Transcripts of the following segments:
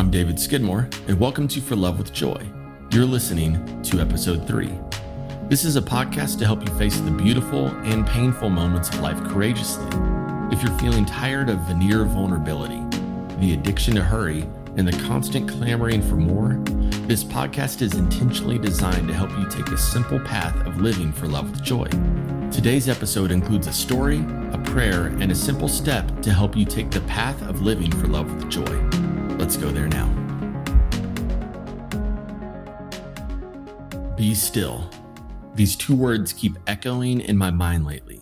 I'm David Skidmore, and welcome to For Love with Joy. You're listening to episode three. This is a podcast to help you face the beautiful and painful moments of life courageously. If you're feeling tired of veneer vulnerability, the addiction to hurry, and the constant clamoring for more, this podcast is intentionally designed to help you take a simple path of living for love with joy. Today's episode includes a story, a prayer, and a simple step to help you take the path of living for love with joy. Let's go there now. Be still. These two words keep echoing in my mind lately.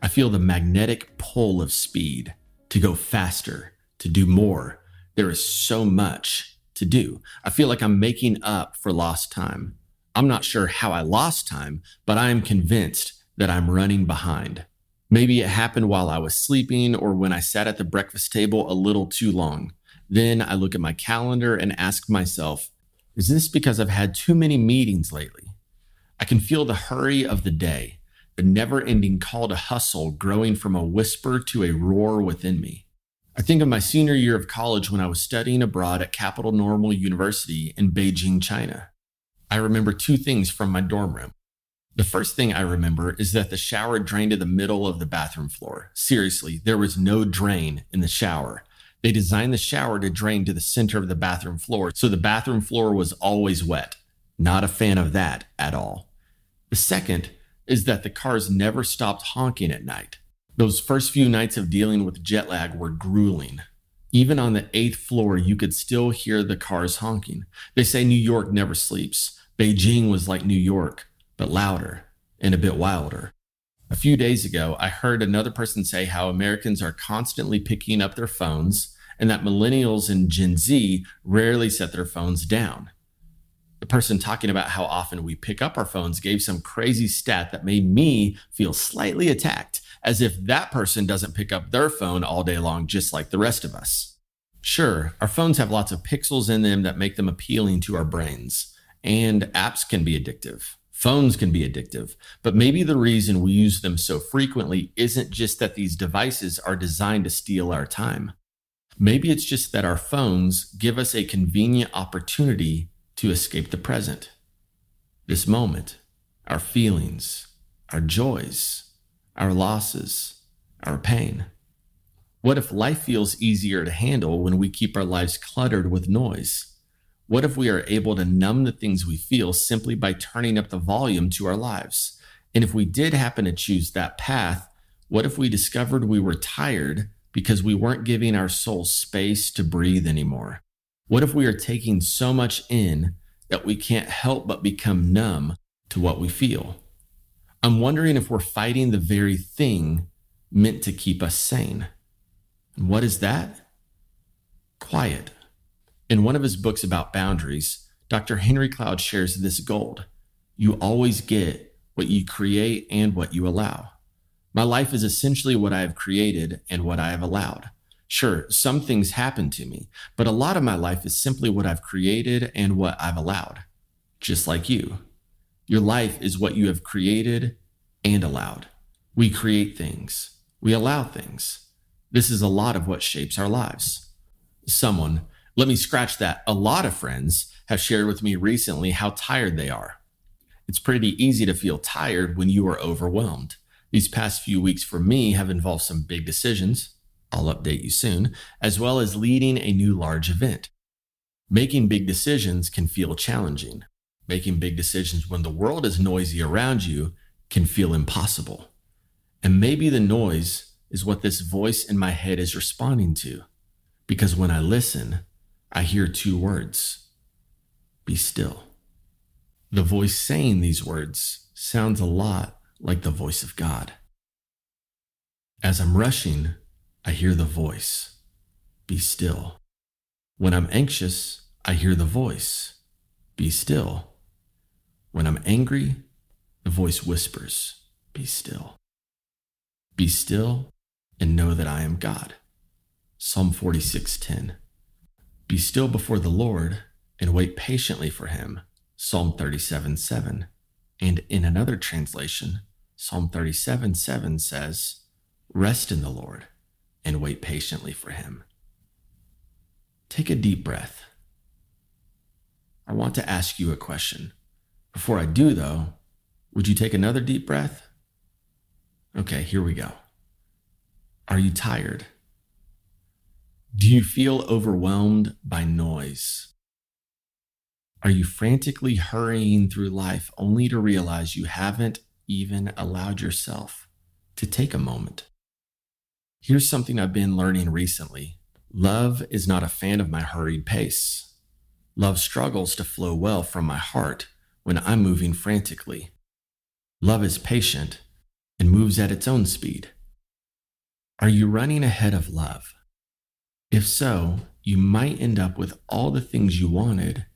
I feel the magnetic pull of speed to go faster, to do more. There is so much to do. I feel like I'm making up for lost time. I'm not sure how I lost time, but I am convinced that I'm running behind. Maybe it happened while I was sleeping or when I sat at the breakfast table a little too long. Then I look at my calendar and ask myself, is this because I've had too many meetings lately? I can feel the hurry of the day, the never ending call to hustle growing from a whisper to a roar within me. I think of my senior year of college when I was studying abroad at Capital Normal University in Beijing, China. I remember two things from my dorm room. The first thing I remember is that the shower drained to the middle of the bathroom floor. Seriously, there was no drain in the shower. They designed the shower to drain to the center of the bathroom floor, so the bathroom floor was always wet. Not a fan of that at all. The second is that the cars never stopped honking at night. Those first few nights of dealing with jet lag were grueling. Even on the eighth floor, you could still hear the cars honking. They say New York never sleeps. Beijing was like New York, but louder and a bit wilder. A few days ago, I heard another person say how Americans are constantly picking up their phones and that millennials and Gen Z rarely set their phones down. The person talking about how often we pick up our phones gave some crazy stat that made me feel slightly attacked, as if that person doesn't pick up their phone all day long, just like the rest of us. Sure, our phones have lots of pixels in them that make them appealing to our brains, and apps can be addictive. Phones can be addictive, but maybe the reason we use them so frequently isn't just that these devices are designed to steal our time. Maybe it's just that our phones give us a convenient opportunity to escape the present, this moment, our feelings, our joys, our losses, our pain. What if life feels easier to handle when we keep our lives cluttered with noise? What if we are able to numb the things we feel simply by turning up the volume to our lives? And if we did happen to choose that path, what if we discovered we were tired because we weren't giving our soul space to breathe anymore? What if we are taking so much in that we can't help but become numb to what we feel? I'm wondering if we're fighting the very thing meant to keep us sane. And what is that? Quiet. In one of his books about boundaries, Dr. Henry Cloud shares this gold you always get what you create and what you allow. My life is essentially what I have created and what I have allowed. Sure, some things happen to me, but a lot of my life is simply what I've created and what I've allowed. Just like you. Your life is what you have created and allowed. We create things, we allow things. This is a lot of what shapes our lives. Someone, let me scratch that. A lot of friends have shared with me recently how tired they are. It's pretty easy to feel tired when you are overwhelmed. These past few weeks for me have involved some big decisions. I'll update you soon, as well as leading a new large event. Making big decisions can feel challenging. Making big decisions when the world is noisy around you can feel impossible. And maybe the noise is what this voice in my head is responding to. Because when I listen, I hear two words be still. The voice saying these words sounds a lot like the voice of God. As I'm rushing, I hear the voice be still. When I'm anxious, I hear the voice be still. When I'm angry, the voice whispers be still. Be still and know that I am God. Psalm 46:10. Be still before the Lord and wait patiently for him. Psalm 37 7. And in another translation, Psalm 37 7 says, Rest in the Lord and wait patiently for him. Take a deep breath I want to ask you a question. Before I do, though, would you take another deep breath? Okay, here we go. Are you tired? Do you feel overwhelmed by noise? Are you frantically hurrying through life only to realize you haven't even allowed yourself to take a moment? Here's something I've been learning recently love is not a fan of my hurried pace. Love struggles to flow well from my heart when I'm moving frantically. Love is patient and moves at its own speed. Are you running ahead of love? If so, you might end up with all the things you wanted,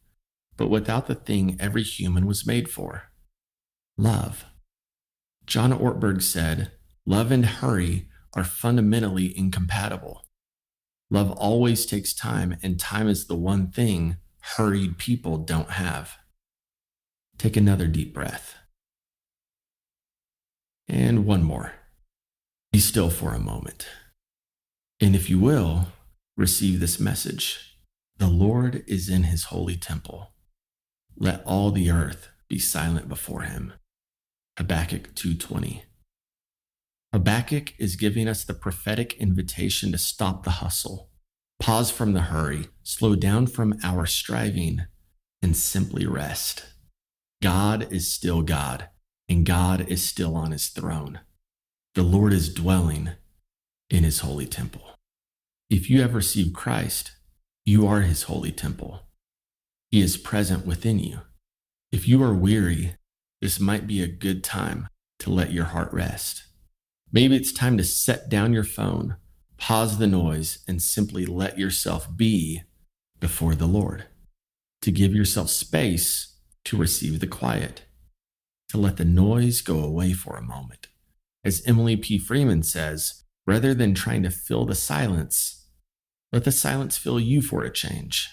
but without the thing every human was made for love. John Ortberg said, Love and hurry are fundamentally incompatible. Love always takes time, and time is the one thing hurried people don't have. Take another deep breath. And one more. Be still for a moment. And if you will, receive this message The Lord is in his holy temple. Let all the earth be silent before him. Habakkuk 2:20. Habakkuk is giving us the prophetic invitation to stop the hustle, pause from the hurry, slow down from our striving, and simply rest. God is still God, and God is still on his throne. The Lord is dwelling in his holy temple. If you have received Christ, you are his holy temple. He is present within you. If you are weary, this might be a good time to let your heart rest. Maybe it's time to set down your phone, pause the noise, and simply let yourself be before the Lord. To give yourself space to receive the quiet, to let the noise go away for a moment. As Emily P. Freeman says, rather than trying to fill the silence, let the silence fill you for a change.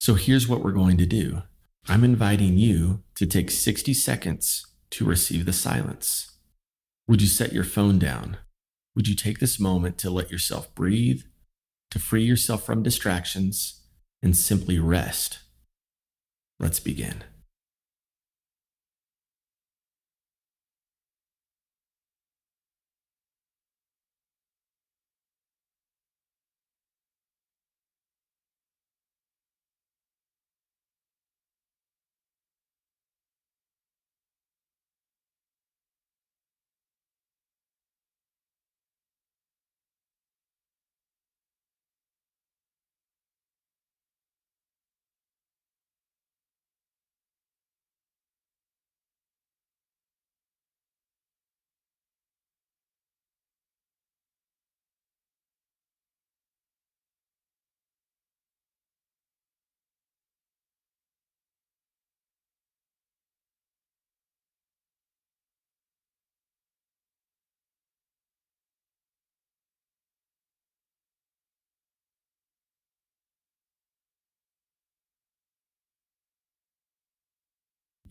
So here's what we're going to do I'm inviting you to take 60 seconds to receive the silence. Would you set your phone down? Would you take this moment to let yourself breathe, to free yourself from distractions, and simply rest? Let's begin.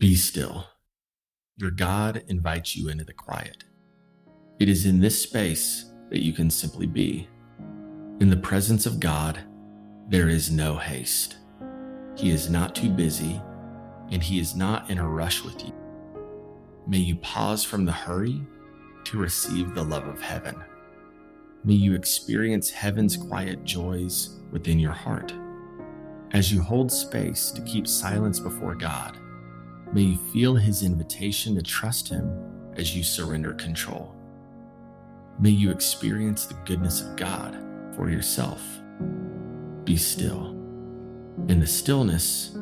Be still. Your God invites you into the quiet. It is in this space that you can simply be. In the presence of God, there is no haste. He is not too busy, and He is not in a rush with you. May you pause from the hurry to receive the love of heaven. May you experience heaven's quiet joys within your heart. As you hold space to keep silence before God, May you feel his invitation to trust him as you surrender control. May you experience the goodness of God for yourself. Be still. In the stillness,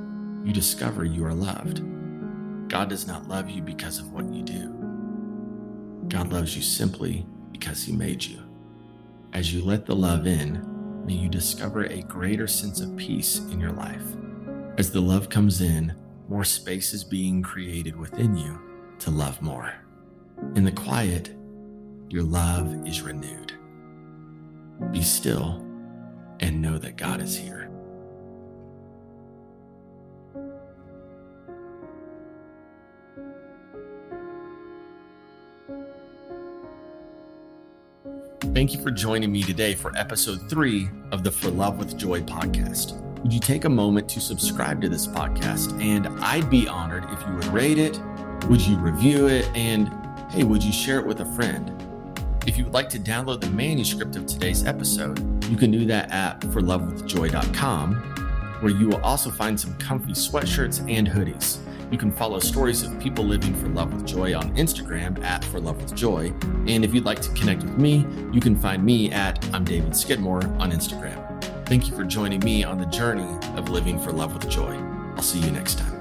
you discover you are loved. God does not love you because of what you do. God loves you simply because he made you. As you let the love in, may you discover a greater sense of peace in your life. As the love comes in, more space is being created within you to love more. In the quiet, your love is renewed. Be still and know that God is here. Thank you for joining me today for episode three of the For Love with Joy podcast. Would you take a moment to subscribe to this podcast? And I'd be honored if you would rate it, would you review it, and hey, would you share it with a friend? If you would like to download the manuscript of today's episode, you can do that at forlovewithjoy.com, where you will also find some comfy sweatshirts and hoodies. You can follow stories of people living for love with joy on Instagram at For Love with Joy. And if you'd like to connect with me, you can find me at I'm David Skidmore on Instagram. Thank you for joining me on the journey of living for love with joy. I'll see you next time.